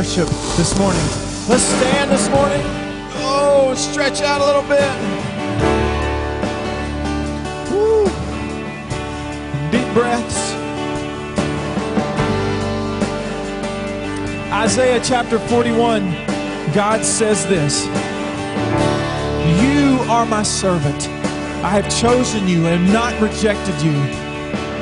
worship this morning. Let's stand this morning. Oh, stretch out a little bit. Woo. Deep breaths. Isaiah chapter 41, God says this You are my servant. I have chosen you and not rejected you.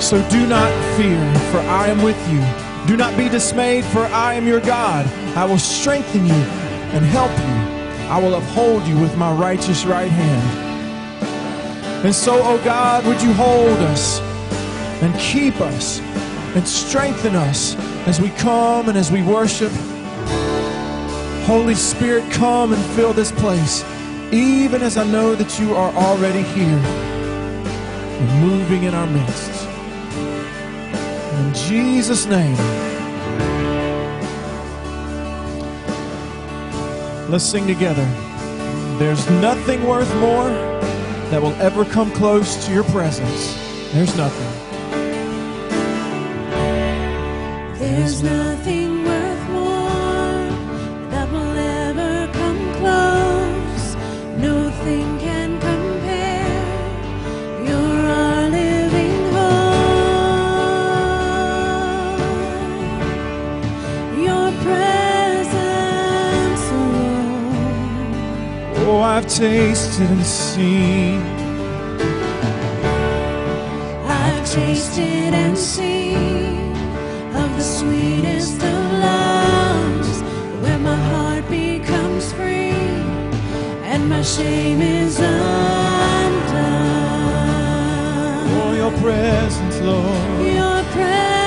So do not fear, for I am with you. Do not be dismayed, for I am your God. I will strengthen you and help you. I will uphold you with my righteous right hand. And so, O oh God, would you hold us and keep us and strengthen us as we come and as we worship. Holy Spirit, come and fill this place, even as I know that you are already here and moving in our midst. Jesus' name. Let's sing together. There's nothing worth more that will ever come close to your presence. There's nothing. There's nothing I've tasted and seen. I've tasted and seen of the sweetest of loves, where my heart becomes free and my shame is undone. Oh, your presence, Lord. Your presence,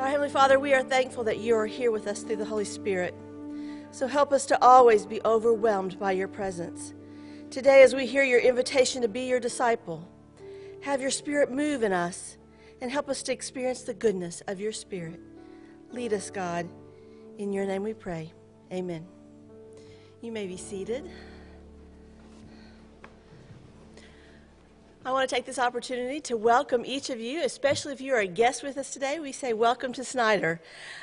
Our Heavenly Father, we are thankful that you are here with us through the Holy Spirit. So help us to always be overwhelmed by your presence. Today, as we hear your invitation to be your disciple, have your Spirit move in us and help us to experience the goodness of your Spirit. Lead us, God. In your name we pray. Amen. You may be seated. I want to take this opportunity to welcome each of you, especially if you are a guest with us today. We say welcome to Snyder.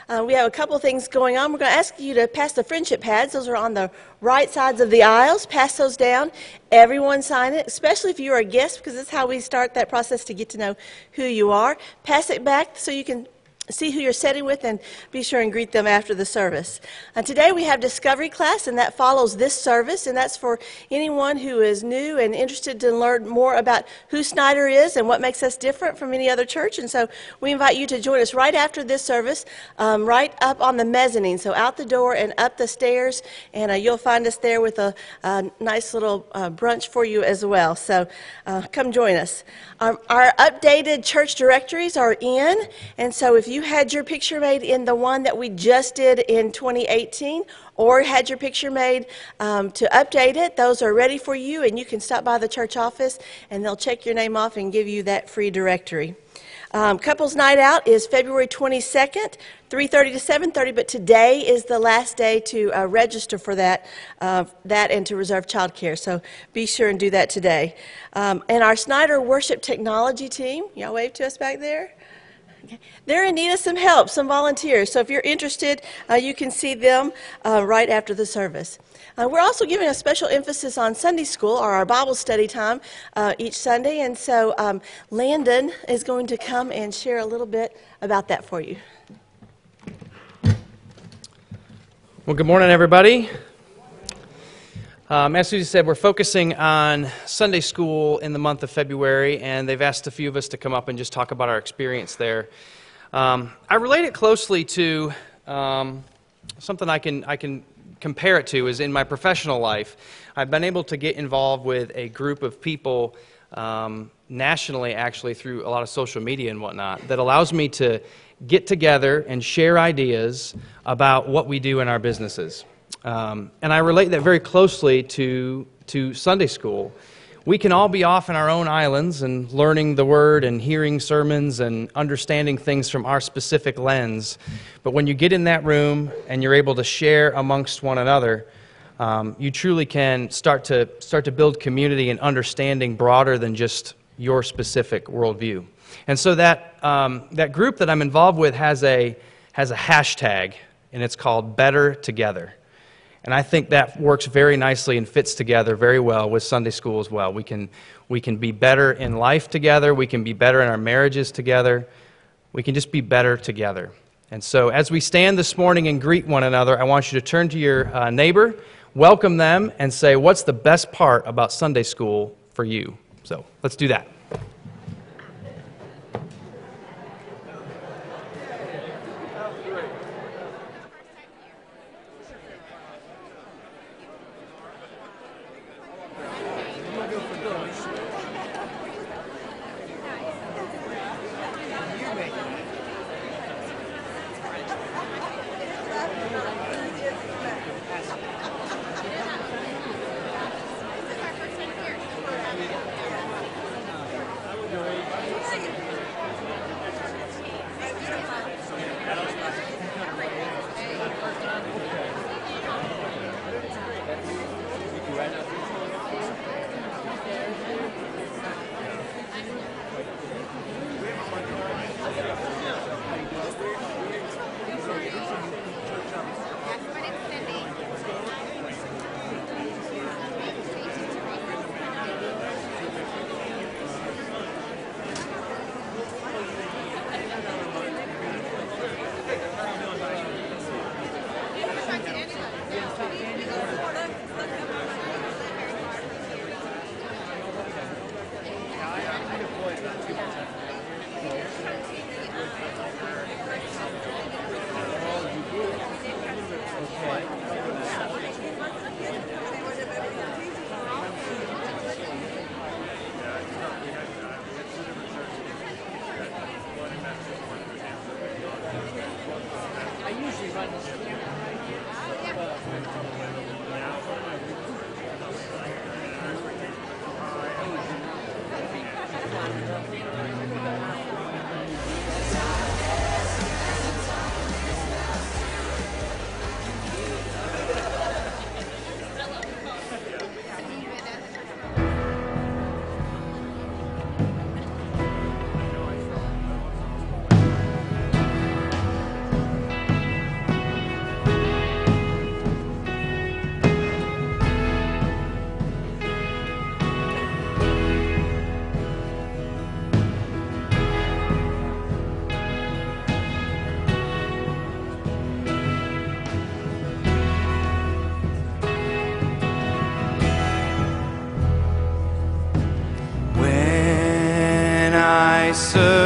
Uh, we have a couple things going on. We're going to ask you to pass the friendship pads. Those are on the right sides of the aisles. Pass those down. Everyone sign it, especially if you are a guest, because that's how we start that process to get to know who you are. Pass it back so you can see who you're sitting with and be sure and greet them after the service. Uh, today we have discovery class and that follows this service and that's for anyone who is new and interested to learn more about who Snyder is and what makes us different from any other church. And so we invite you to join us right after this service, um, right up on the mezzanine. So out the door and up the stairs and uh, you'll find us there with a, a nice little uh, brunch for you as well. So uh, come join us. Um, our updated church directories are in and so if you you had your picture made in the one that we just did in 2018 or had your picture made um, to update it, those are ready for you, and you can stop by the church office and they'll check your name off and give you that free directory. Um, couples night out is February 22nd, 3:30 to 7:30. But today is the last day to uh, register for that, uh, that and to reserve childcare. So be sure and do that today. Um, and our Snyder Worship Technology team, y'all wave to us back there. They're in need of some help, some volunteers. So if you're interested, uh, you can see them uh, right after the service. Uh, we're also giving a special emphasis on Sunday school or our Bible study time uh, each Sunday. And so um, Landon is going to come and share a little bit about that for you. Well, good morning, everybody. Um, as Susie said, we're focusing on Sunday school in the month of February, and they've asked a few of us to come up and just talk about our experience there. Um, I relate it closely to um, something I can, I can compare it to is in my professional life. I've been able to get involved with a group of people um, nationally, actually, through a lot of social media and whatnot, that allows me to get together and share ideas about what we do in our businesses. Um, and I relate that very closely to, to Sunday school. We can all be off in our own islands and learning the word and hearing sermons and understanding things from our specific lens. But when you get in that room and you're able to share amongst one another, um, you truly can start to, start to build community and understanding broader than just your specific worldview. And so that, um, that group that I'm involved with has a, has a hashtag, and it's called Better Together. And I think that works very nicely and fits together very well with Sunday school as well. We can, we can be better in life together, we can be better in our marriages together, we can just be better together. And so, as we stand this morning and greet one another, I want you to turn to your uh, neighbor, welcome them, and say, What's the best part about Sunday school for you? So, let's do that. Survey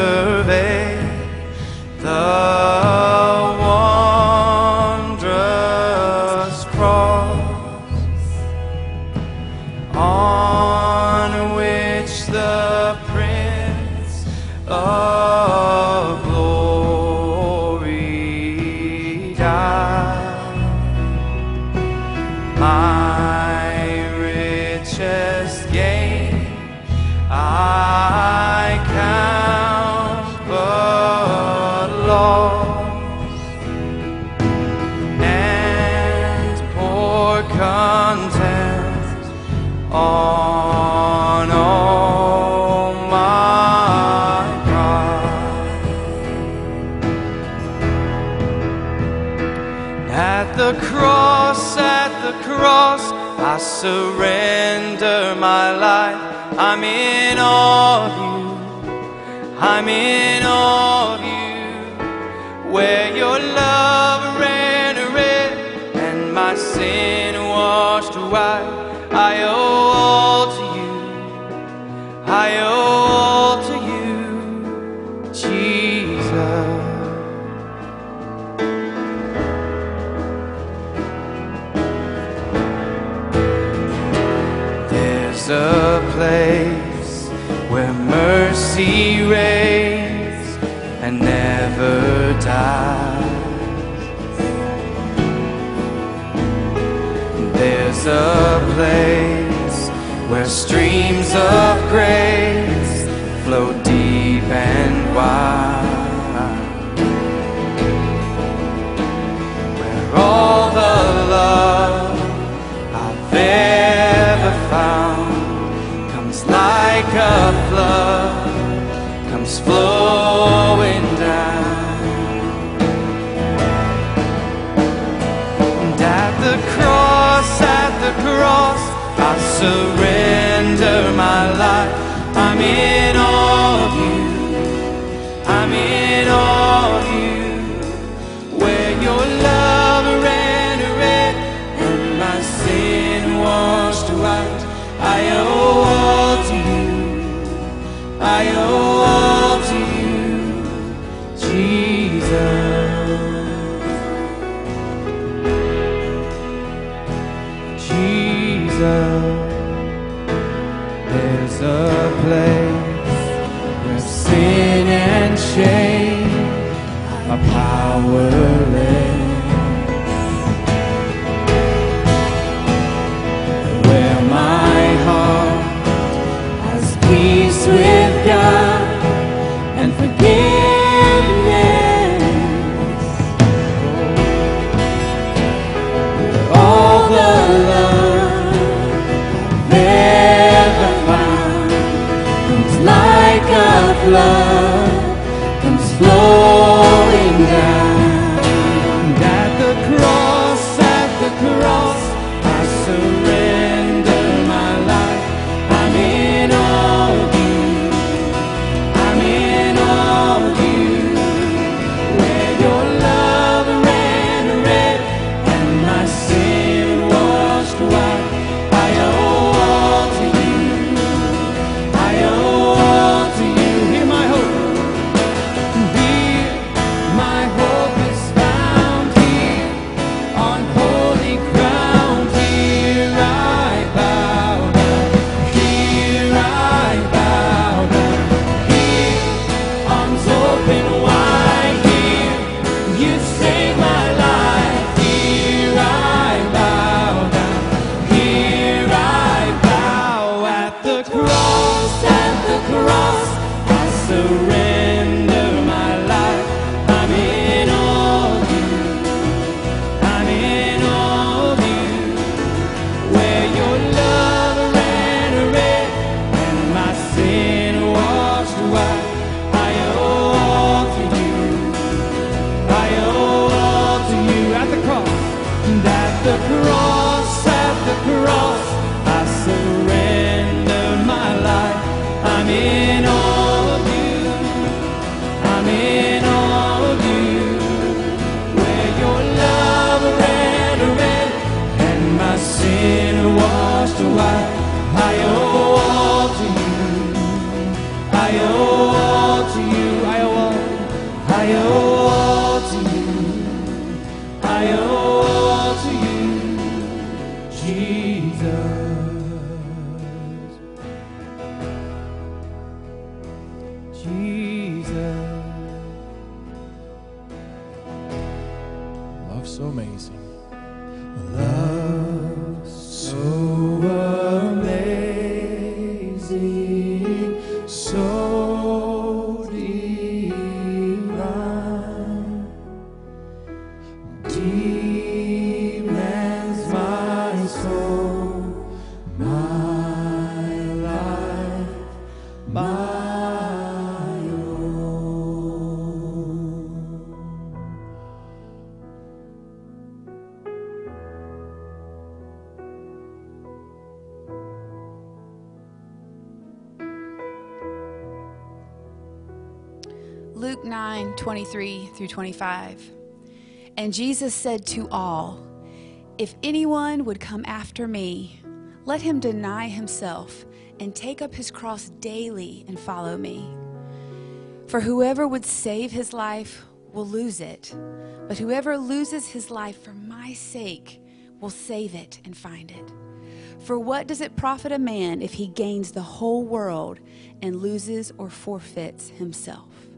9 23 through 25. And Jesus said to all, If anyone would come after me, let him deny himself and take up his cross daily and follow me. For whoever would save his life will lose it, but whoever loses his life for my sake will save it and find it. For what does it profit a man if he gains the whole world and loses or forfeits himself?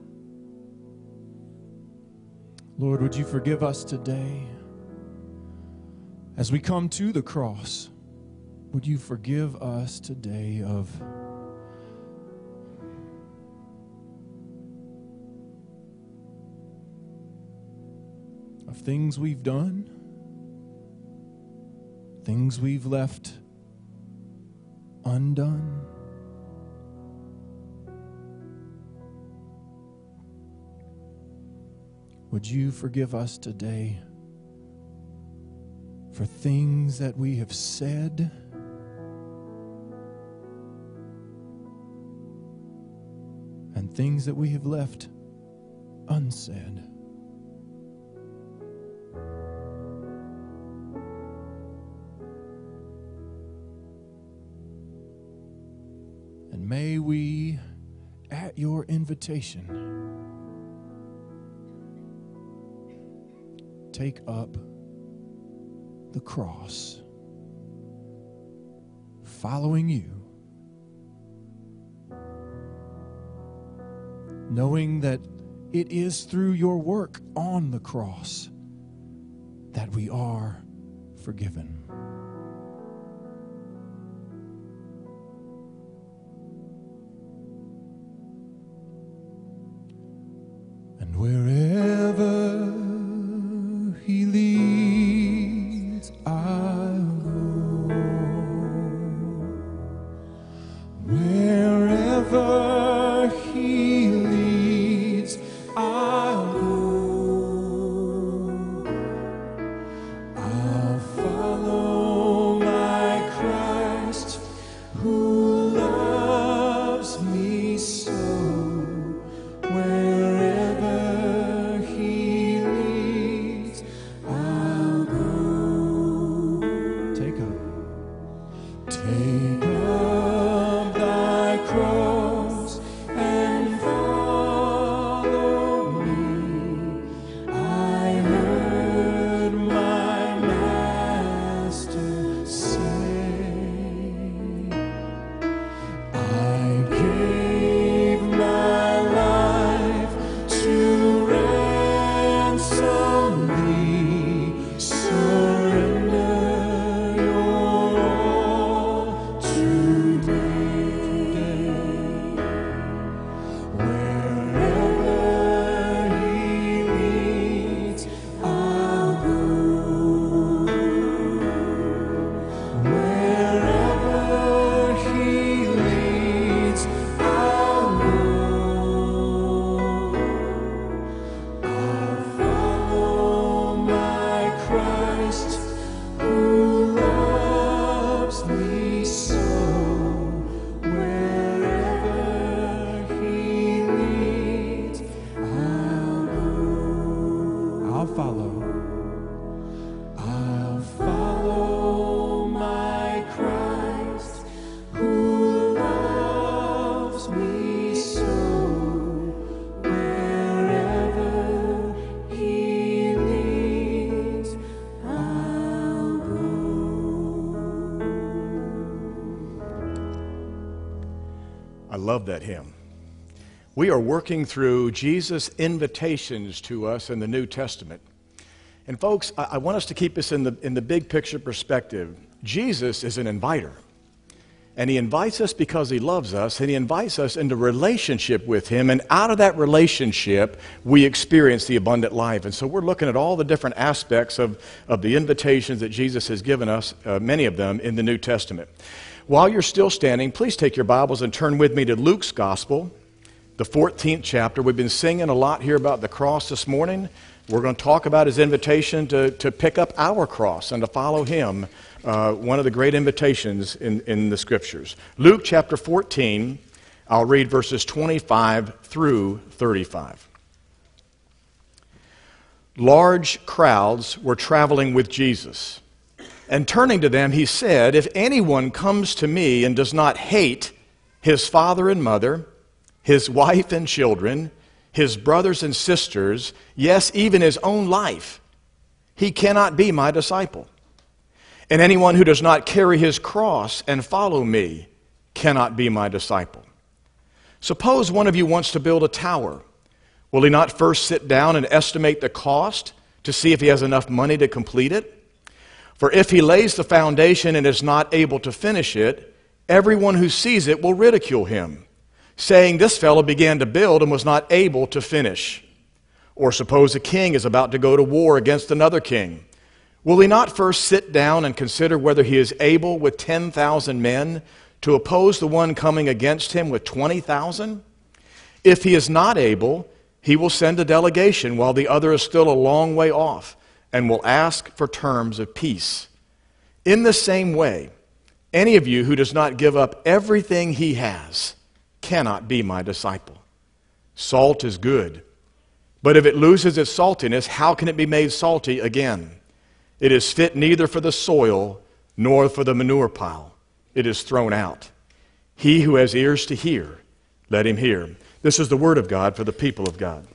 Lord, would you forgive us today as we come to the cross? Would you forgive us today of of things we've done, things we've left undone? Would you forgive us today for things that we have said? And things that we have left unsaid. And may we, at your invitation, take up the cross, following you, knowing that it is through your work on the cross that we are forgiven. And love that hymn. We are working through Jesus' invitations to us in the New Testament. And, folks, I, I want us to keep this in the, in the big picture perspective. Jesus is an inviter. And he invites us because he loves us, and he invites us into relationship with him. And out of that relationship, we experience the abundant life. And so we're looking at all the different aspects of, of the invitations that Jesus has given us, uh, many of them in the New Testament. While you're still standing, please take your Bibles and turn with me to Luke's Gospel, the 14th chapter. We've been singing a lot here about the cross this morning. We're going to talk about his invitation to, to pick up our cross and to follow him uh, one of the great invitations in, in the scriptures. Luke chapter 14, I'll read verses 25 through 35. Large crowds were traveling with Jesus. And turning to them, he said, If anyone comes to me and does not hate his father and mother, his wife and children, his brothers and sisters, yes, even his own life, he cannot be my disciple. And anyone who does not carry his cross and follow me cannot be my disciple. Suppose one of you wants to build a tower. Will he not first sit down and estimate the cost to see if he has enough money to complete it? For if he lays the foundation and is not able to finish it, everyone who sees it will ridicule him, saying, This fellow began to build and was not able to finish. Or suppose a king is about to go to war against another king. Will he not first sit down and consider whether he is able with 10,000 men to oppose the one coming against him with 20,000? If he is not able, he will send a delegation while the other is still a long way off and will ask for terms of peace. In the same way, any of you who does not give up everything he has cannot be my disciple. Salt is good, but if it loses its saltiness, how can it be made salty again? It is fit neither for the soil nor for the manure pile. It is thrown out. He who has ears to hear, let him hear. This is the word of God for the people of God.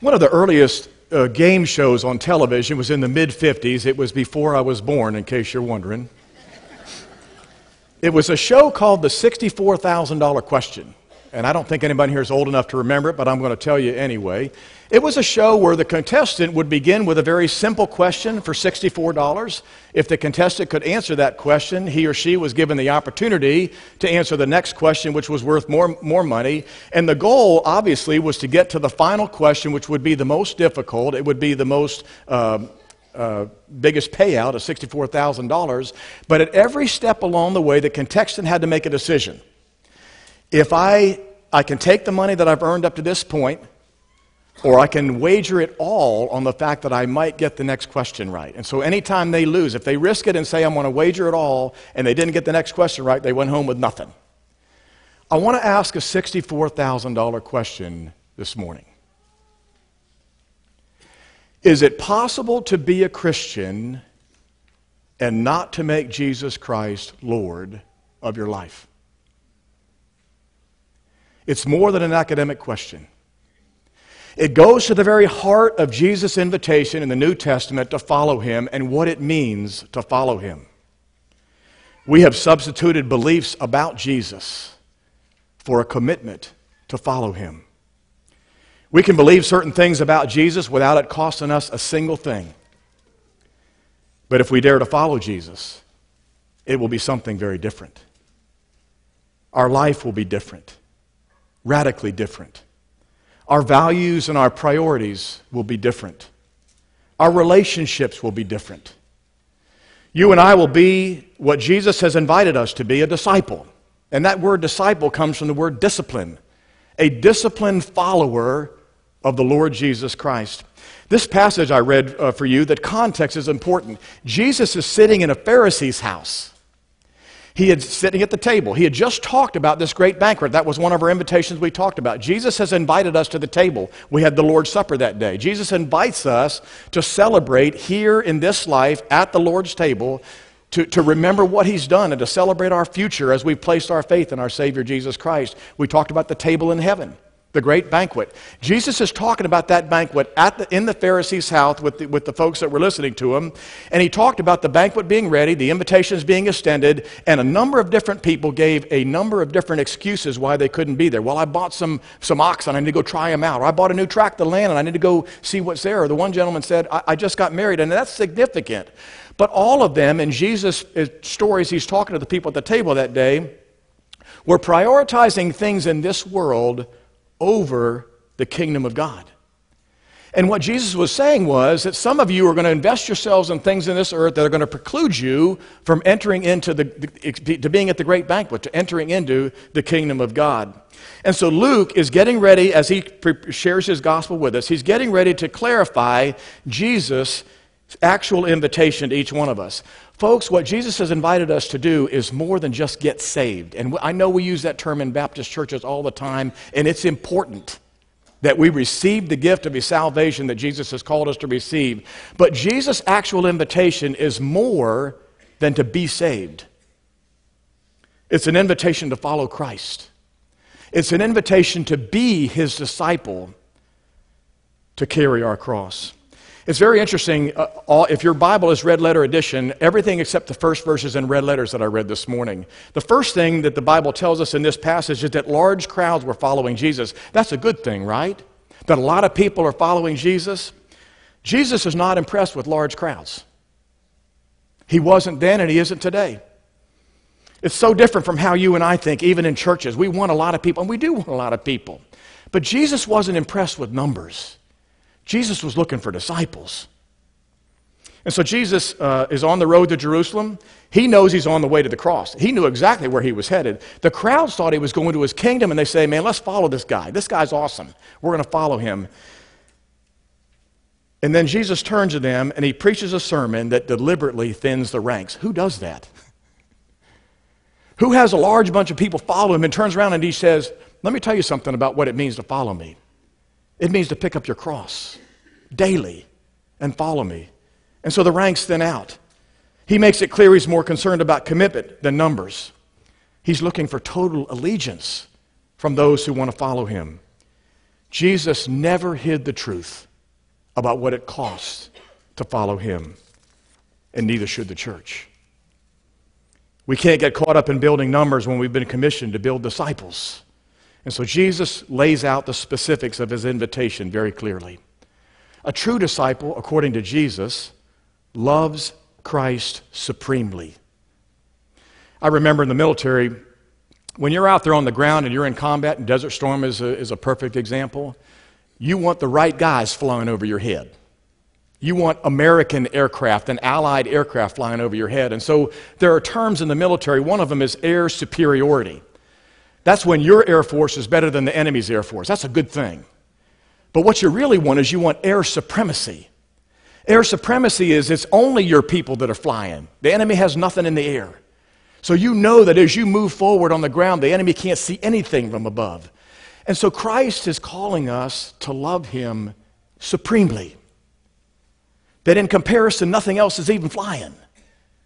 One of the earliest uh, game shows on television was in the mid 50s. It was before I was born, in case you're wondering. It was a show called The $64,000 Question and I don't think anybody here is old enough to remember it, but I'm going to tell you anyway. It was a show where the contestant would begin with a very simple question for $64. If the contestant could answer that question, he or she was given the opportunity to answer the next question, which was worth more, more money. And the goal, obviously, was to get to the final question, which would be the most difficult. It would be the most. Uh, uh, biggest payout of $64,000. But at every step along the way, the contestant had to make a decision. If I, I can take the money that I've earned up to this point, or I can wager it all on the fact that I might get the next question right. And so anytime they lose, if they risk it and say, I'm going to wager it all, and they didn't get the next question right, they went home with nothing. I want to ask a $64,000 question this morning. Is it possible to be a Christian and not to make Jesus Christ Lord of your life? It's more than an academic question. It goes to the very heart of Jesus' invitation in the New Testament to follow him and what it means to follow him. We have substituted beliefs about Jesus for a commitment to follow him. We can believe certain things about Jesus without it costing us a single thing. But if we dare to follow Jesus, it will be something very different. Our life will be different radically different. Our values and our priorities will be different. Our relationships will be different. You and I will be what Jesus has invited us to be a disciple. And that word disciple comes from the word discipline, a disciplined follower of the Lord Jesus Christ. This passage I read uh, for you, that context is important. Jesus is sitting in a Pharisee's house. He had sitting at the table. He had just talked about this great banquet. That was one of our invitations we talked about. Jesus has invited us to the table. We had the Lord's Supper that day. Jesus invites us to celebrate here in this life at the Lord's table to, to remember what he's done and to celebrate our future as we've placed our faith in our Savior Jesus Christ. We talked about the table in heaven the great banquet. Jesus is talking about that banquet at the, in the Pharisees' house with the, with the folks that were listening to him. And he talked about the banquet being ready, the invitations being extended, and a number of different people gave a number of different excuses why they couldn't be there. Well, I bought some, some oxen, I need to go try them out. Or I bought a new tract of land and I need to go see what's there. Or the one gentleman said, I, I just got married, and that's significant. But all of them, in Jesus' uh, stories, he's talking to the people at the table that day, were prioritizing things in this world over the kingdom of God. And what Jesus was saying was that some of you are going to invest yourselves in things in this earth that are going to preclude you from entering into the, to being at the great banquet, to entering into the kingdom of God. And so Luke is getting ready, as he shares his gospel with us, he's getting ready to clarify Jesus' actual invitation to each one of us. Folks, what Jesus has invited us to do is more than just get saved. And I know we use that term in Baptist churches all the time, and it's important that we receive the gift of his salvation that Jesus has called us to receive. But Jesus' actual invitation is more than to be saved. It's an invitation to follow Christ. It's an invitation to be his disciple, to carry our cross. It's very interesting. Uh, all, if your Bible is red letter edition, everything except the first verses in red letters that I read this morning. The first thing that the Bible tells us in this passage is that large crowds were following Jesus. That's a good thing, right? That a lot of people are following Jesus. Jesus is not impressed with large crowds. He wasn't then and he isn't today. It's so different from how you and I think, even in churches. We want a lot of people, and we do want a lot of people. But Jesus wasn't impressed with numbers. Jesus was looking for disciples. And so Jesus uh, is on the road to Jerusalem. He knows he's on the way to the cross. He knew exactly where he was headed. The crowds thought he was going to his kingdom, and they say, Man, let's follow this guy. This guy's awesome. We're going to follow him. And then Jesus turns to them and he preaches a sermon that deliberately thins the ranks. Who does that? Who has a large bunch of people follow him and turns around and he says, Let me tell you something about what it means to follow me. It means to pick up your cross daily and follow me. And so the ranks thin out. He makes it clear he's more concerned about commitment than numbers. He's looking for total allegiance from those who want to follow him. Jesus never hid the truth about what it costs to follow him, and neither should the church. We can't get caught up in building numbers when we've been commissioned to build disciples. And so Jesus lays out the specifics of his invitation very clearly. A true disciple, according to Jesus, loves Christ supremely. I remember in the military, when you're out there on the ground and you're in combat, and Desert Storm is a, is a perfect example, you want the right guys flying over your head. You want American aircraft and Allied aircraft flying over your head. And so there are terms in the military. One of them is air superiority. That's when your Air Force is better than the enemy's Air Force. That's a good thing. But what you really want is you want air supremacy. Air supremacy is it's only your people that are flying. The enemy has nothing in the air. So you know that as you move forward on the ground, the enemy can't see anything from above. And so Christ is calling us to love him supremely. That in comparison, nothing else is even flying.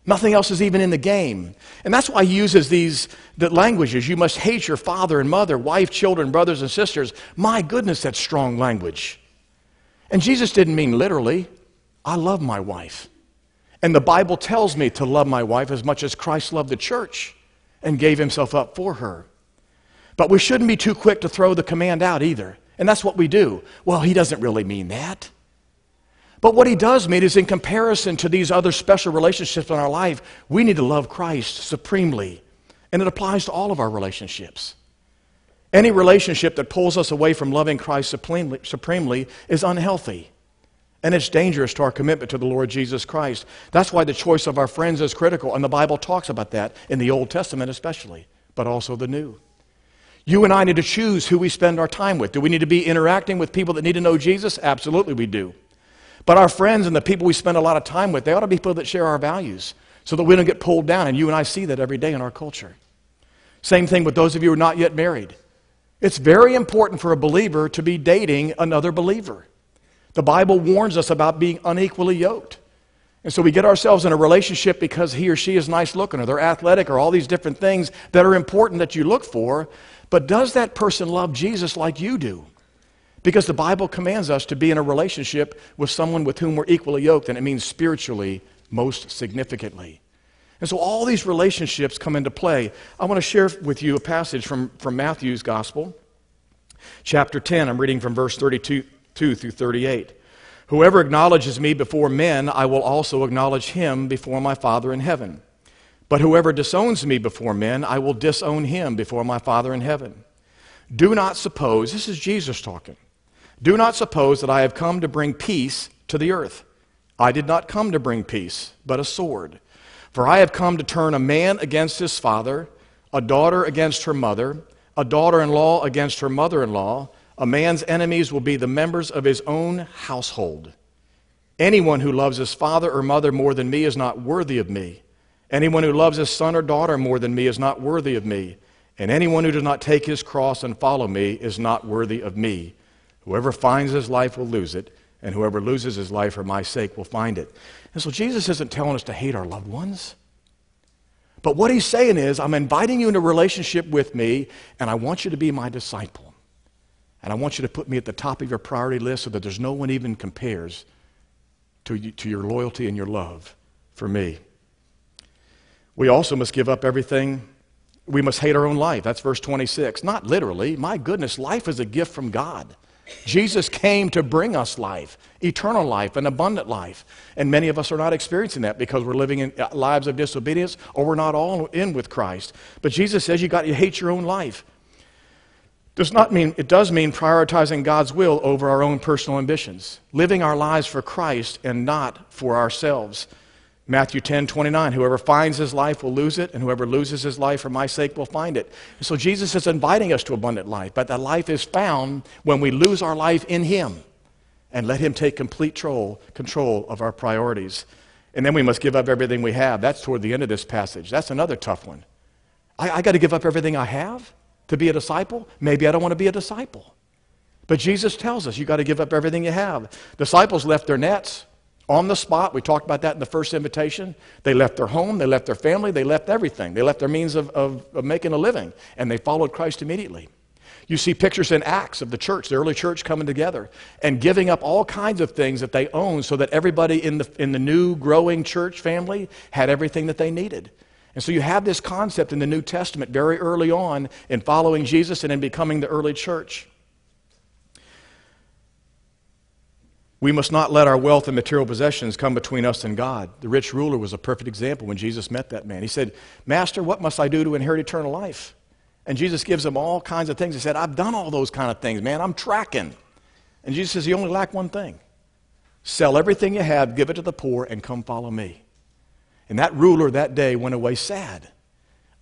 Nothing else is even in the game. And that's why he uses these the languages. You must hate your father and mother, wife, children, brothers, and sisters. My goodness, that's strong language. And Jesus didn't mean literally, I love my wife. And the Bible tells me to love my wife as much as Christ loved the church and gave himself up for her. But we shouldn't be too quick to throw the command out either. And that's what we do. Well, he doesn't really mean that. But what he does mean is in comparison to these other special relationships in our life, we need to love Christ supremely. And it applies to all of our relationships. Any relationship that pulls us away from loving Christ supremely, is unhealthy. And it's dangerous to our commitment to the Lord Jesus Christ. That's why the choice of our friends is critical. And the Bible talks about that in the Old Testament, especially, but also the New. You and I need to choose who we spend our time with. Do we need to be interacting with people that need to know Jesus? Absolutely, we do. But our friends and the people we spend a lot of time with, they ought to be people that share our values so that we don't get pulled down. And you and I see that every day in our culture. Same thing with those of you who are not yet married. It's very important for a believer to be dating another believer. The Bible warns us about being unequally yoked. And so we get ourselves in a relationship because he or she is nice looking or they're athletic or all these different things that are important that you look for. But does that person love Jesus like you do? Because the Bible commands us to be in a relationship with someone with whom we're equally yoked, and it means spiritually most significantly. And so all these relationships come into play. I want to share with you a passage from, from Matthew's Gospel, chapter 10. I'm reading from verse 32 through 38. Whoever acknowledges me before men, I will also acknowledge him before my Father in heaven. But whoever disowns me before men, I will disown him before my Father in heaven. Do not suppose, this is Jesus talking, do not suppose that I have come to bring peace to the earth. I did not come to bring peace, but a sword. For I have come to turn a man against his father, a daughter against her mother, a daughter in law against her mother in law. A man's enemies will be the members of his own household. Anyone who loves his father or mother more than me is not worthy of me. Anyone who loves his son or daughter more than me is not worthy of me. And anyone who does not take his cross and follow me is not worthy of me. Whoever finds his life will lose it, and whoever loses his life for my sake will find it. And so Jesus isn't telling us to hate our loved ones. But what he's saying is, I'm inviting you into a relationship with me, and I want you to be my disciple. And I want you to put me at the top of your priority list so that there's no one even compares to, you, to your loyalty and your love for me. We also must give up everything. We must hate our own life. That's verse 26. Not literally. My goodness, life is a gift from God. Jesus came to bring us life, eternal life, and abundant life. And many of us are not experiencing that because we're living in lives of disobedience or we're not all in with Christ. But Jesus says you got to hate your own life. Does not mean it does mean prioritizing God's will over our own personal ambitions, living our lives for Christ and not for ourselves. Matthew 10, 29, whoever finds his life will lose it, and whoever loses his life for my sake will find it. So Jesus is inviting us to abundant life, but that life is found when we lose our life in him and let him take complete control, control of our priorities. And then we must give up everything we have. That's toward the end of this passage. That's another tough one. I, I got to give up everything I have to be a disciple? Maybe I don't want to be a disciple. But Jesus tells us you got to give up everything you have. Disciples left their nets on the spot. We talked about that in the first invitation. They left their home, they left their family, they left everything. They left their means of, of, of, making a living, and they followed Christ immediately. You see pictures in Acts of the church, the early church coming together and giving up all kinds of things that they owned so that everybody in the, in the new growing church family had everything that they needed. And so you have this concept in the New Testament very early on in following Jesus and in becoming the early church. We must not let our wealth and material possessions come between us and God. The rich ruler was a perfect example when Jesus met that man. He said, Master, what must I do to inherit eternal life? And Jesus gives him all kinds of things. He said, I've done all those kind of things, man. I'm tracking. And Jesus says, You only lack one thing sell everything you have, give it to the poor, and come follow me. And that ruler that day went away sad,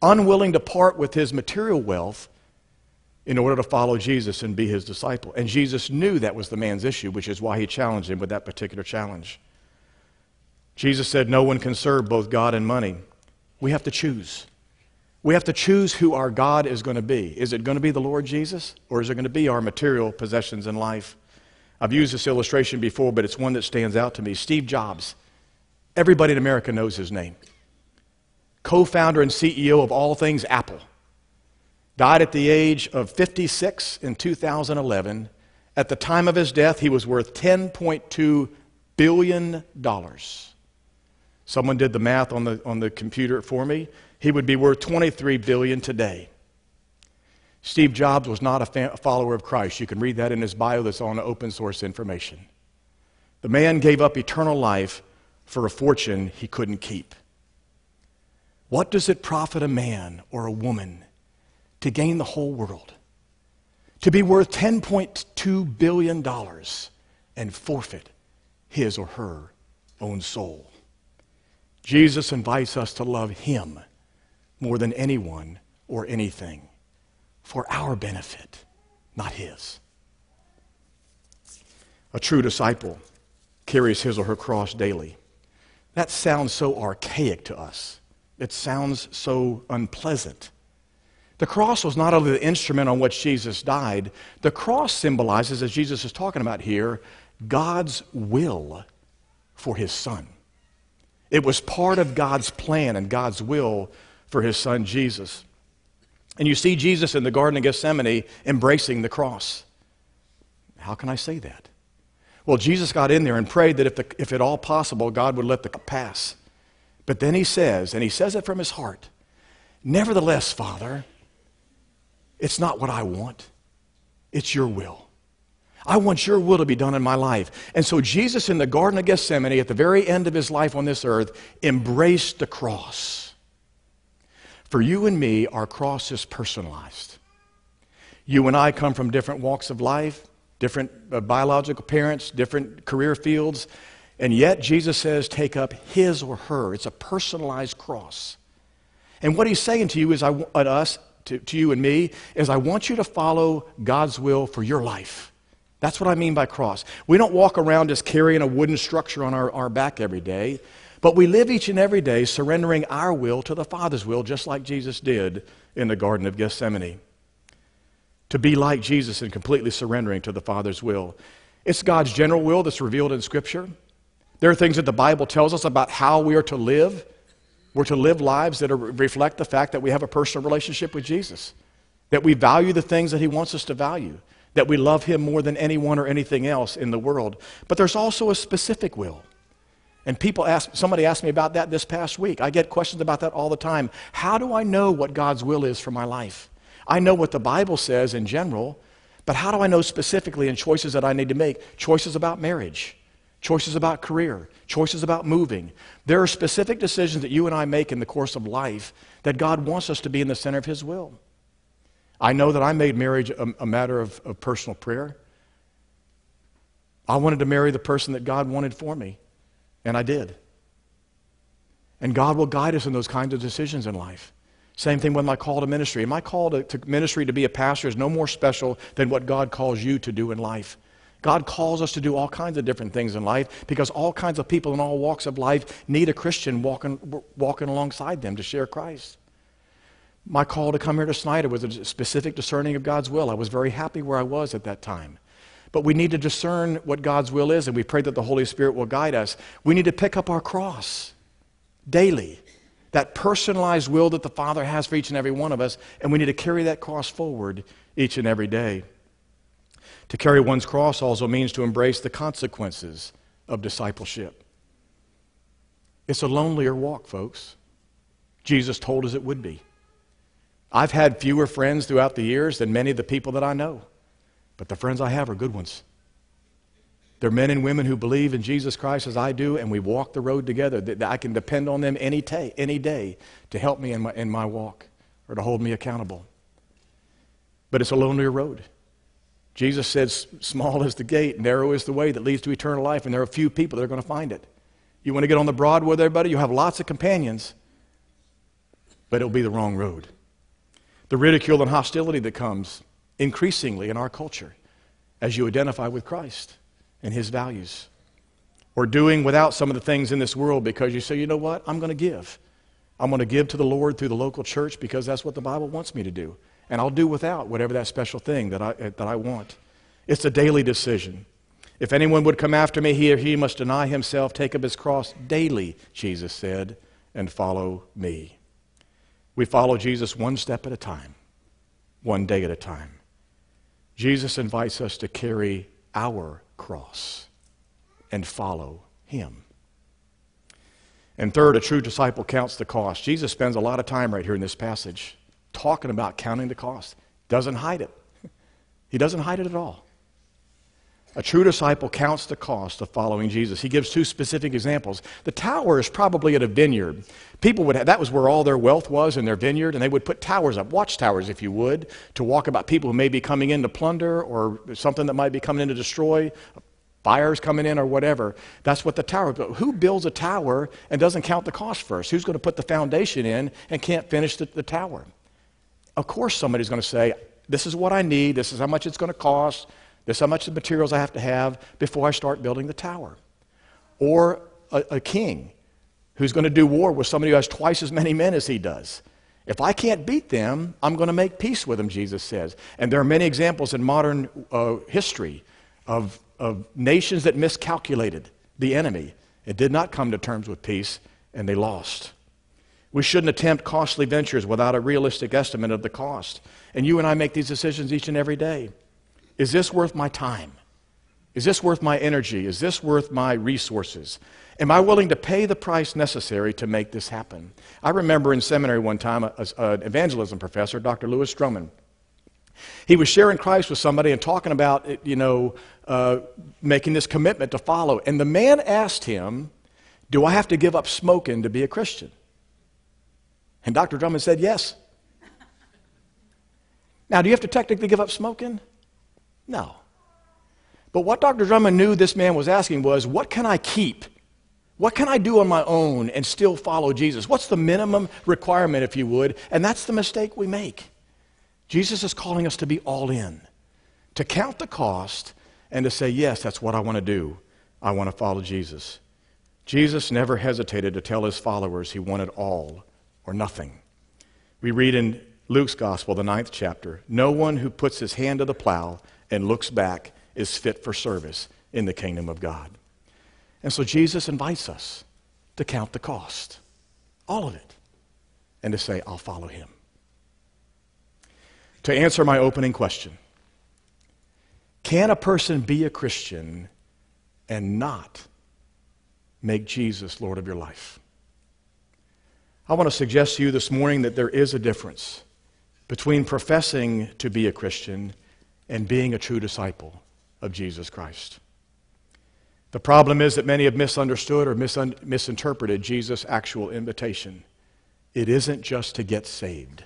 unwilling to part with his material wealth in order to follow Jesus and be his disciple. And Jesus knew that was the man's issue, which is why he challenged him with that particular challenge. Jesus said, No one can serve both God and money. We have to choose. We have to choose who our God is going to be. Is it going to be the Lord Jesus, or is it going to be our material possessions in life? I've used this illustration before, but it's one that stands out to me. Steve Jobs. Everybody in America knows his name. Co founder and CEO of all things Apple. Died at the age of 56 in 2011. At the time of his death, he was worth $10.2 billion. Someone did the math on the, on the computer for me. He would be worth $23 billion today. Steve Jobs was not a, fa- follower of Christ. You can read that in his bio that's on open source information. The man gave up eternal life for a fortune he couldn't keep. What does it profit a man or a woman to gain the whole world, to be worth $10.2 billion and forfeit his or her own soul. Jesus invites us to love him more than anyone or anything for our benefit, not his. A true disciple carries his or her cross daily. That sounds so archaic to us. It sounds so unpleasant. The cross was not only the instrument on which Jesus died, the cross symbolizes, as Jesus is talking about here, God's will for his son. It was part of God's plan and God's will for his son Jesus. And you see Jesus in the Garden of Gethsemane embracing the cross. How can I say that? Well, Jesus got in there and prayed that if, the, if at all possible, God would let the pass. But then he says, and he says it from his heart, Nevertheless, Father, it's not what I want, it's your will. I want your will to be done in my life. And so Jesus in the Garden of Gethsemane, at the very end of his life on this earth, embraced the cross. For you and me, our cross is personalized. You and I come from different walks of life, different uh, biological parents, different career fields, and yet Jesus says, take up his or her. It's a personalized cross. And what he's saying to you is, I, at us, to, to you and me, is I want you to follow God's will for your life. That's what I mean by cross. We don't walk around just carrying a wooden structure on our, our back every day, but we live each and every day surrendering our will to the Father's will, just like Jesus did in the Garden of Gethsemane. To be like Jesus and completely surrendering to the Father's will. It's God's general will that's revealed in Scripture. There are things that the Bible tells us about how we are to live. We're to live lives that are, reflect the fact that we have a personal relationship with Jesus, that we value the things that He wants us to value that we love Him more than anyone or anything else in the world. But there's also a specific will. And people ask, somebody asked me about that this past week. I get questions about that all the time. How do I know what God's will is for my life? I know what the Bible says in general, but how do I know specifically in choices that I need to make? Choices about marriage, choices about career, choices about moving. There are specific decisions that you and I make in the course of life that God wants us to be in the center of His will. I know that I made marriage a, a matter of, of personal prayer. I wanted to marry the person that God wanted for me, and I did. And God will guide us in those kinds of decisions in life. Same thing with my call to ministry. My call to, to, ministry to be a pastor is no more special than what God calls you to do in life. God calls us to do all kinds of different things in life because all kinds of people in all walks of life need a Christian walking, walking alongside them to share Christ. My call to come here to Snyder was a specific discerning of God's will. I was very happy where I was at that time. But we need to discern what God's will is, and we pray that the Holy Spirit will guide us. We need to pick up our cross daily, that personalized will that the Father has for each and every one of us, and we need to carry that cross forward each and every day. To carry one's cross also means to embrace the consequences of discipleship. It's a lonelier walk, folks. Jesus told us it would be. I've had fewer friends throughout the years than many of the people that I know, but the friends I have are good ones. They're men and women who believe in Jesus Christ as I do, and we walk the road together. I can depend on them any, day, any day to help me in my, in my walk or to hold me accountable. But it's a lonelier road. Jesus said, Small is the gate, narrow is the way that leads to eternal life, and there are few people that are going to find it. You want to get on the broad with everybody, you have lots of companions, but it'll be the wrong road the ridicule and hostility that comes increasingly in our culture as you identify with Christ and his values. Or doing without some of the things in this world because you say, you know what, I'm going to give. I'm going to give to the Lord through the local church because that's what the Bible wants me to do. And I'll do without whatever that special thing that I, eh, that I want. It's a daily decision. If anyone would come after me, he or he must deny himself, take up his cross daily, Jesus said, and follow me. We follow Jesus one step at a time, one day at a time. Jesus invites us to carry our cross and follow him. And third, a true disciple counts the cost. Jesus spends a lot of time right here in this passage talking about counting the cost. Doesn't hide it. He doesn't hide it at all. A true disciple counts the cost of following Jesus. He gives two specific examples. The tower is probably at a vineyard. People would have, that was where all their wealth was in their vineyard, and they would put towers up, watchtowers, if you would, to walk about people who may be coming in to plunder or something that might be coming in to destroy, fires coming in or whatever. That's what the tower. But who builds a tower and doesn't count the cost first? Who's going to put the foundation in and can't finish the, the tower? Of course, somebody's going to say, "This is what I need. This is how much it's going to cost." This is how much the materials I have to have before I start building the tower. Or a, a king who's going to do war with somebody who has twice as many men as he does. If I can't beat them, I'm going to make peace with them, Jesus says. And there are many examples in modern uh, history of, of nations that miscalculated the enemy and did not come to terms with peace, and they lost. We shouldn't attempt costly ventures without a realistic estimate of the cost. And you and I make these decisions each and every day. Is this worth my time? Is this worth my energy? Is this worth my resources? Am I willing to pay the price necessary to make this happen? I remember in seminary one time, an evangelism professor, Dr. Lewis Drummond, he was sharing Christ with somebody and talking about, you know, uh, making this commitment to follow. And the man asked him, Do I have to give up smoking to be a Christian? And Dr. Drummond said, Yes. Now, do you have to technically give up smoking? No. But what Dr. Drummond knew this man was asking was, What can I keep what can I do on my own and still follow Jesus? What's the minimum requirement, if you would? And that's the mistake we make. Jesus is calling us to be all in, to count the cost, and to say, Yes, that's what I want to do. I want to follow Jesus. Jesus never hesitated to tell his followers he wanted all or nothing. We read in Luke's Gospel, the ninth chapter No one who puts his hand to the plow and looks back is fit for service in the kingdom of God. And so Jesus invites us to count the cost, all of it, and to say, I'll follow him. To answer my opening question Can a person be a Christian and not make Jesus Lord of your life? I want to suggest to you this morning that there is a difference between professing to be a Christian and being a true disciple of Jesus Christ. The problem is that many have misunderstood or misun- misinterpreted Jesus' actual invitation. It isn't just to get saved,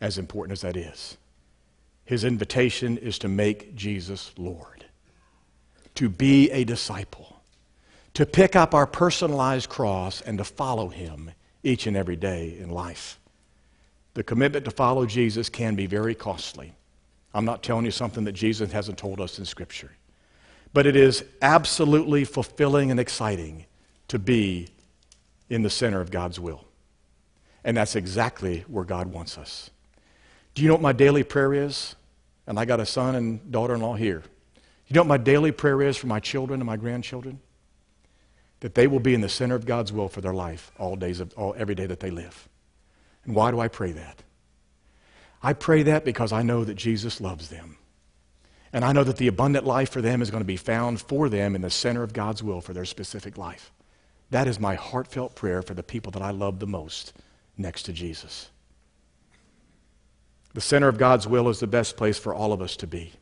as important as that is. His invitation is to make Jesus Lord, to be a disciple, to pick up our personalized cross and to follow him each and every day in life. The commitment to follow Jesus can be very costly. I'm not telling you something that Jesus hasn't told us in Scripture. But it is absolutely fulfilling and exciting to be in the center of God's will. And that's exactly where God wants us. Do you know what my daily prayer is? And I got a son and daughter in law here. You know what my daily prayer is for my children and my grandchildren? That they will be in the center of God's will for their life all days of all, every day that they live. And why do I pray that? I pray that because I know that Jesus loves them. And I know that the abundant life for them is going to be found for them in the center of God's will for their specific life. That is my heartfelt prayer for the people that I love the most next to Jesus. The center of God's will is the best place for all of us to be.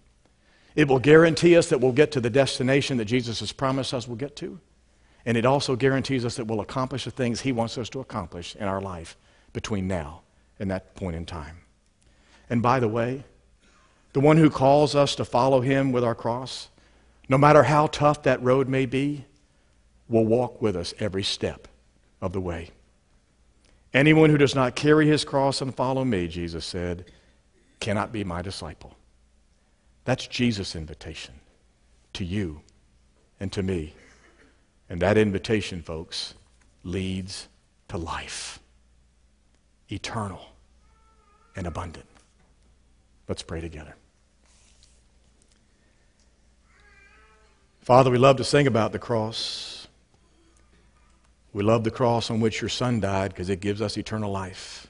It will guarantee us that we'll get to the destination that Jesus has promised us we'll get to. And it also guarantees us that we'll accomplish the things He wants us to accomplish in our life between now and that point in time. And by the way, the one who calls us to follow him with our cross, no matter how tough that road may be, will walk with us every step of the way. Anyone who does not carry his cross and follow me, Jesus said, cannot be my disciple. That's Jesus' invitation to you and to me. And that invitation, folks, leads to life eternal and abundant. Let's pray together. Father, we love to sing about the cross. We love the cross on which your Son died because it gives us eternal life.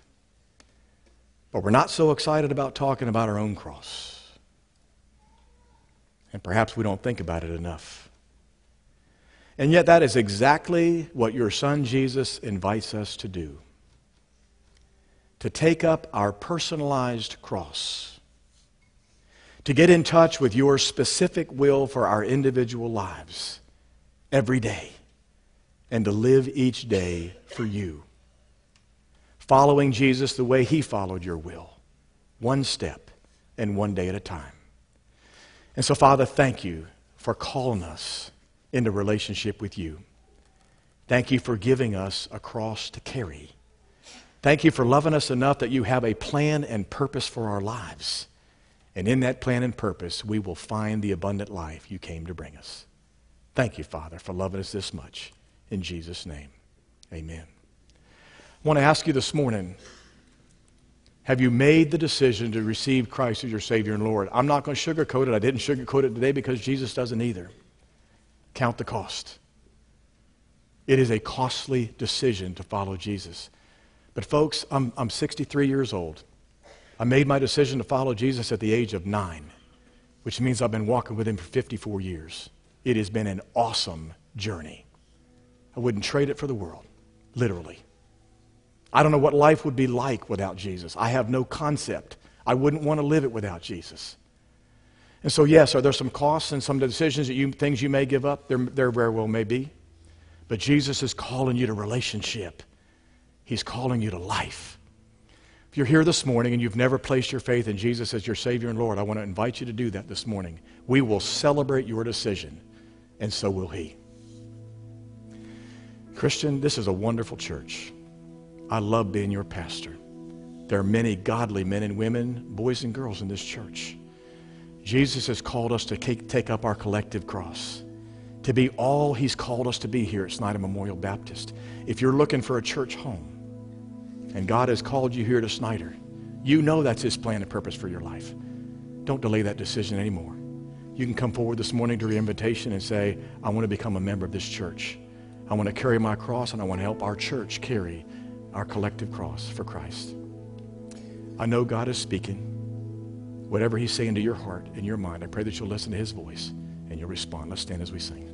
But we're not so excited about talking about our own cross. And perhaps we don't think about it enough. And yet, that is exactly what your Son Jesus invites us to do to take up our personalized cross to get in touch with your specific will for our individual lives every day and to live each day for you. Following Jesus the way he followed your will, one step and one day at a time. And so, Father, thank you for calling us into relationship with you. Thank you for giving us a cross to carry. Thank you for loving us enough that you have a plan and purpose for our lives. And in that plan and purpose, we will find the abundant life you came to bring us. Thank you, Father, for loving us this much. In Jesus' name, amen. I want to ask you this morning have you made the decision to receive Christ as your Savior and Lord? I'm not going to sugarcoat it. I didn't sugarcoat it today because Jesus doesn't either. Count the cost. It is a costly decision to follow Jesus. But, folks, I'm, I'm 63 years old. I made my decision to follow Jesus at the age of nine, which means I've been walking with him for 54 years. It has been an awesome journey. I wouldn't trade it for the world, literally. I don't know what life would be like without Jesus. I have no concept. I wouldn't want to live it without Jesus. And so, yes, are there some costs and some decisions that you, things you may give up? There, there very well may be. But Jesus is calling you to relationship. He's calling you to life. If you're here this morning and you've never placed your faith in Jesus as your Savior and Lord, I want to invite you to do that this morning. We will celebrate your decision, and so will He. Christian, this is a wonderful church. I love being your pastor. There are many godly men and women, boys and girls in this church. Jesus has called us to take up our collective cross, to be all He's called us to be here at Snyder Memorial Baptist. If you're looking for a church home, and God has called you here to Snyder, you know that's His plan and purpose for your life. Don't delay that decision anymore. You can come forward this morning to your invitation and say, I want to become a member of this church. I want to carry my cross and I want to help our church carry our collective cross for Christ. I know God is speaking. Whatever He's saying to your heart and your mind, I pray that you'll listen to His voice and you'll respond. Let's stand as we sing.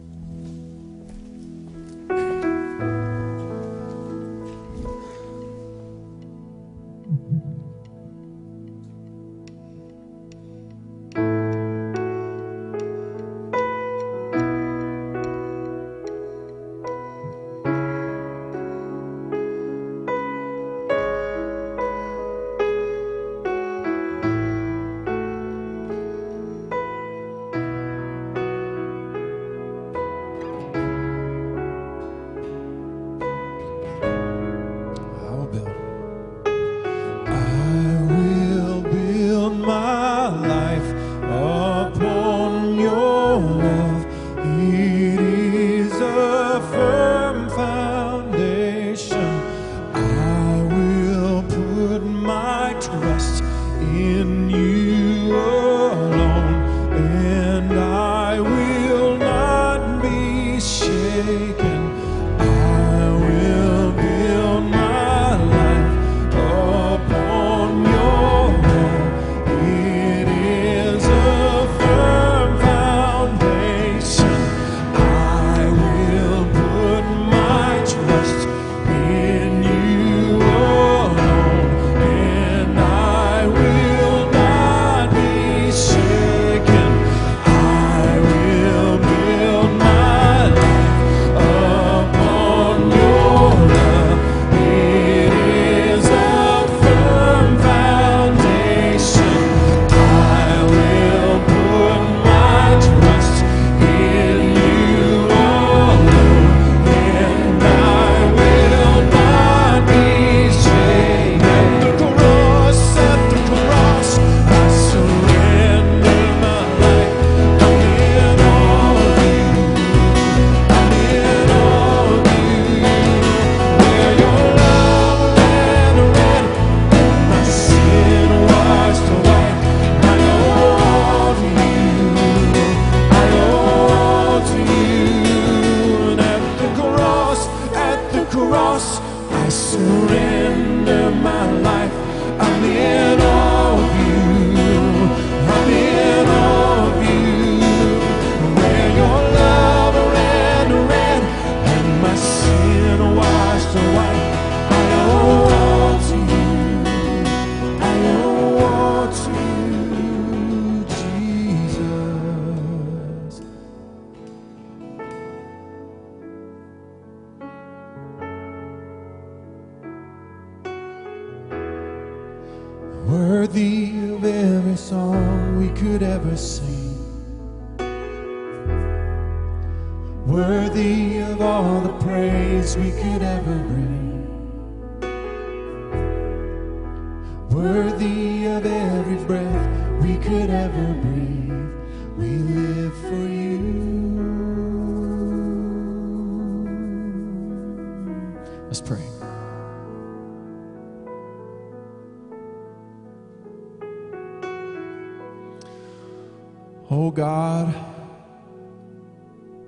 God,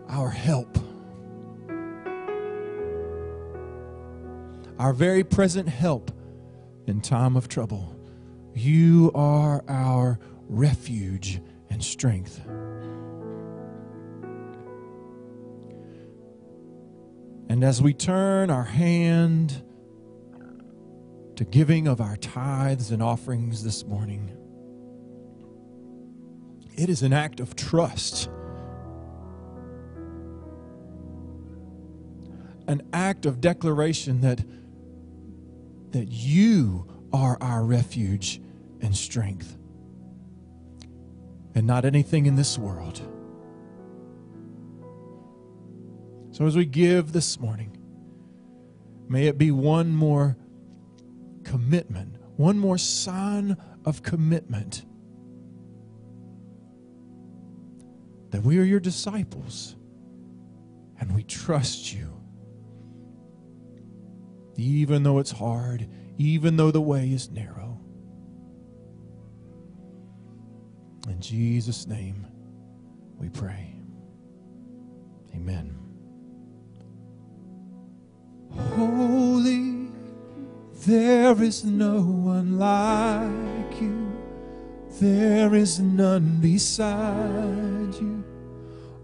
our help, our very present help in time of trouble. You are our refuge and strength. And as we turn our hand to giving of our tithes and offerings this morning, it is an act of trust, an act of declaration that, that you are our refuge and strength, and not anything in this world. So, as we give this morning, may it be one more commitment, one more sign of commitment that we are your disciples and we trust you. Even though it's hard, even though the way is narrow. In Jesus' name we pray. Amen. Holy, there is no one like you. There is none beside.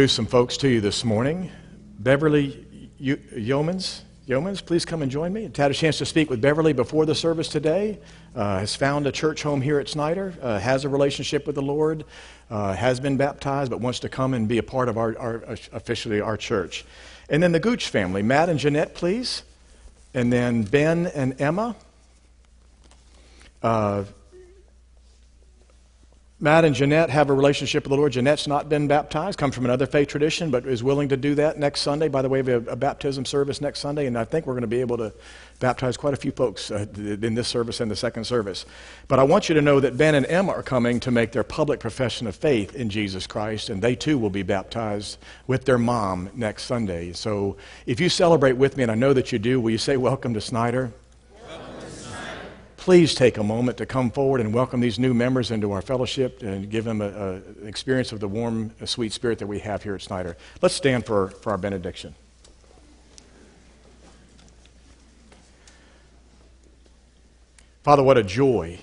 introduce some folks to you this morning. Beverly Yeomans, Yeomans, please come and join me. I've had a chance to speak with Beverly before the service today. Uh, has found a church home here at Snyder, uh, has a relationship with the Lord, uh, has been baptized, but wants to come and be a part of our, our officially our church. And then the Gooch family, Matt and Jeanette, please. And then Ben and Emma. Matt and Jeanette have a relationship with the Lord. Jeanette's not been baptized, comes from another faith tradition, but is willing to do that next Sunday. By the way, we have a baptism service next Sunday, and I think we're going to be able to baptize quite a few folks uh, in this service and the second service. But I want you to know that Ben and Emma are coming to make their public profession of faith in Jesus Christ, and they too will be baptized with their mom next Sunday. So if you celebrate with me, and I know that you do, will you say welcome to Snyder? Please take a moment to come forward and welcome these new members into our fellowship and give them an experience of the warm, sweet spirit that we have here at Snyder. Let's stand for, for our benediction. Father, what a joy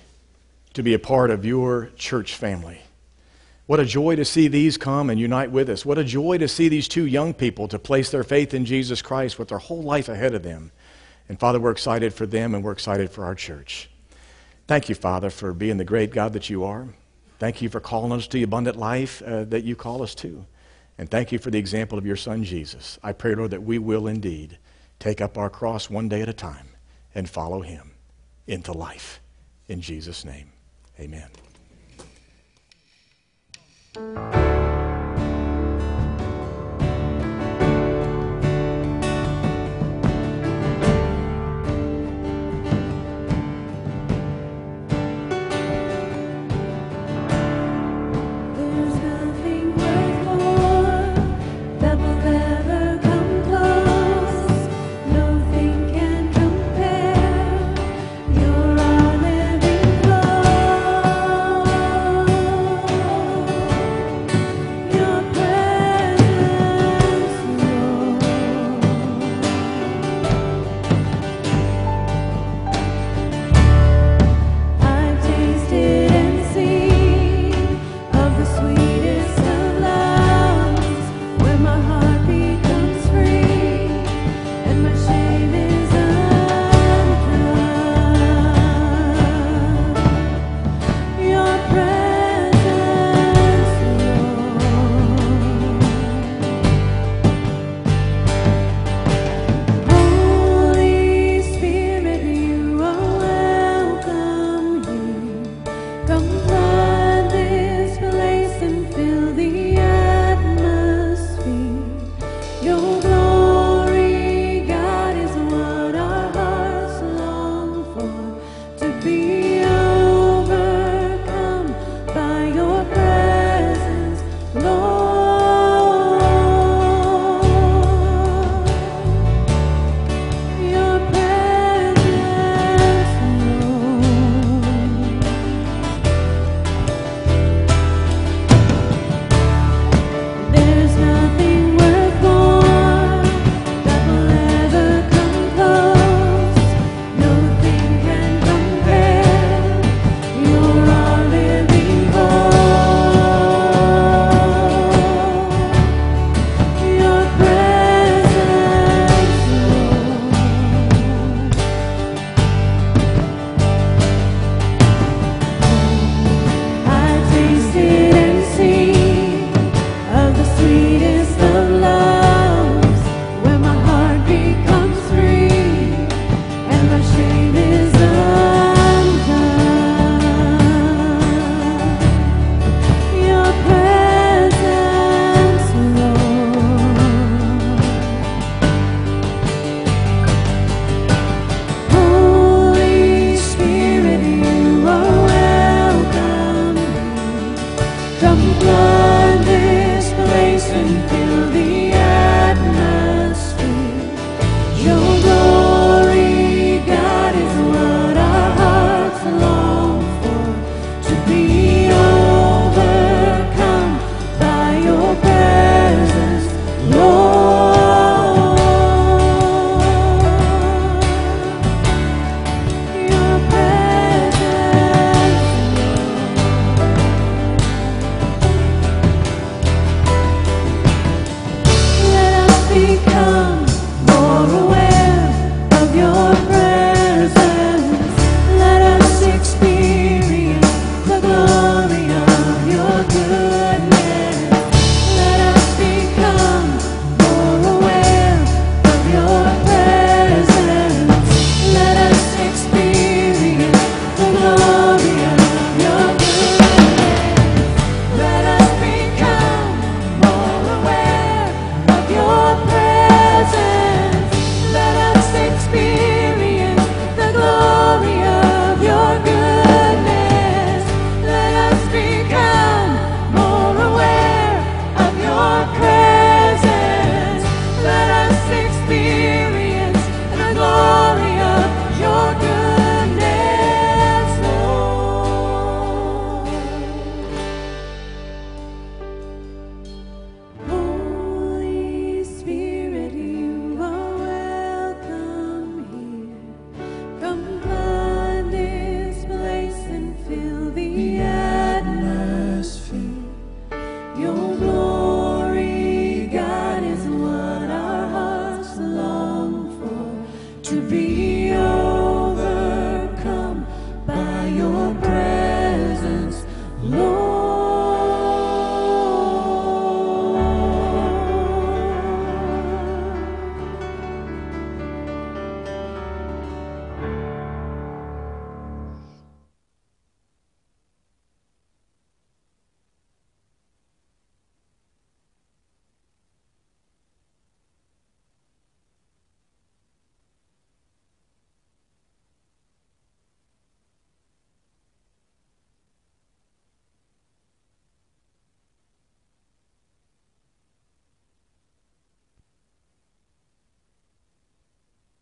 to be a part of your church family. What a joy to see these come and unite with us. What a joy to see these two young people to place their faith in Jesus Christ with their whole life ahead of them. And Father, we're excited for them and we're excited for our church. Thank you, Father, for being the great God that you are. Thank you for calling us to the abundant life uh, that you call us to. And thank you for the example of your Son, Jesus. I pray, Lord, that we will indeed take up our cross one day at a time and follow him into life. In Jesus' name, amen.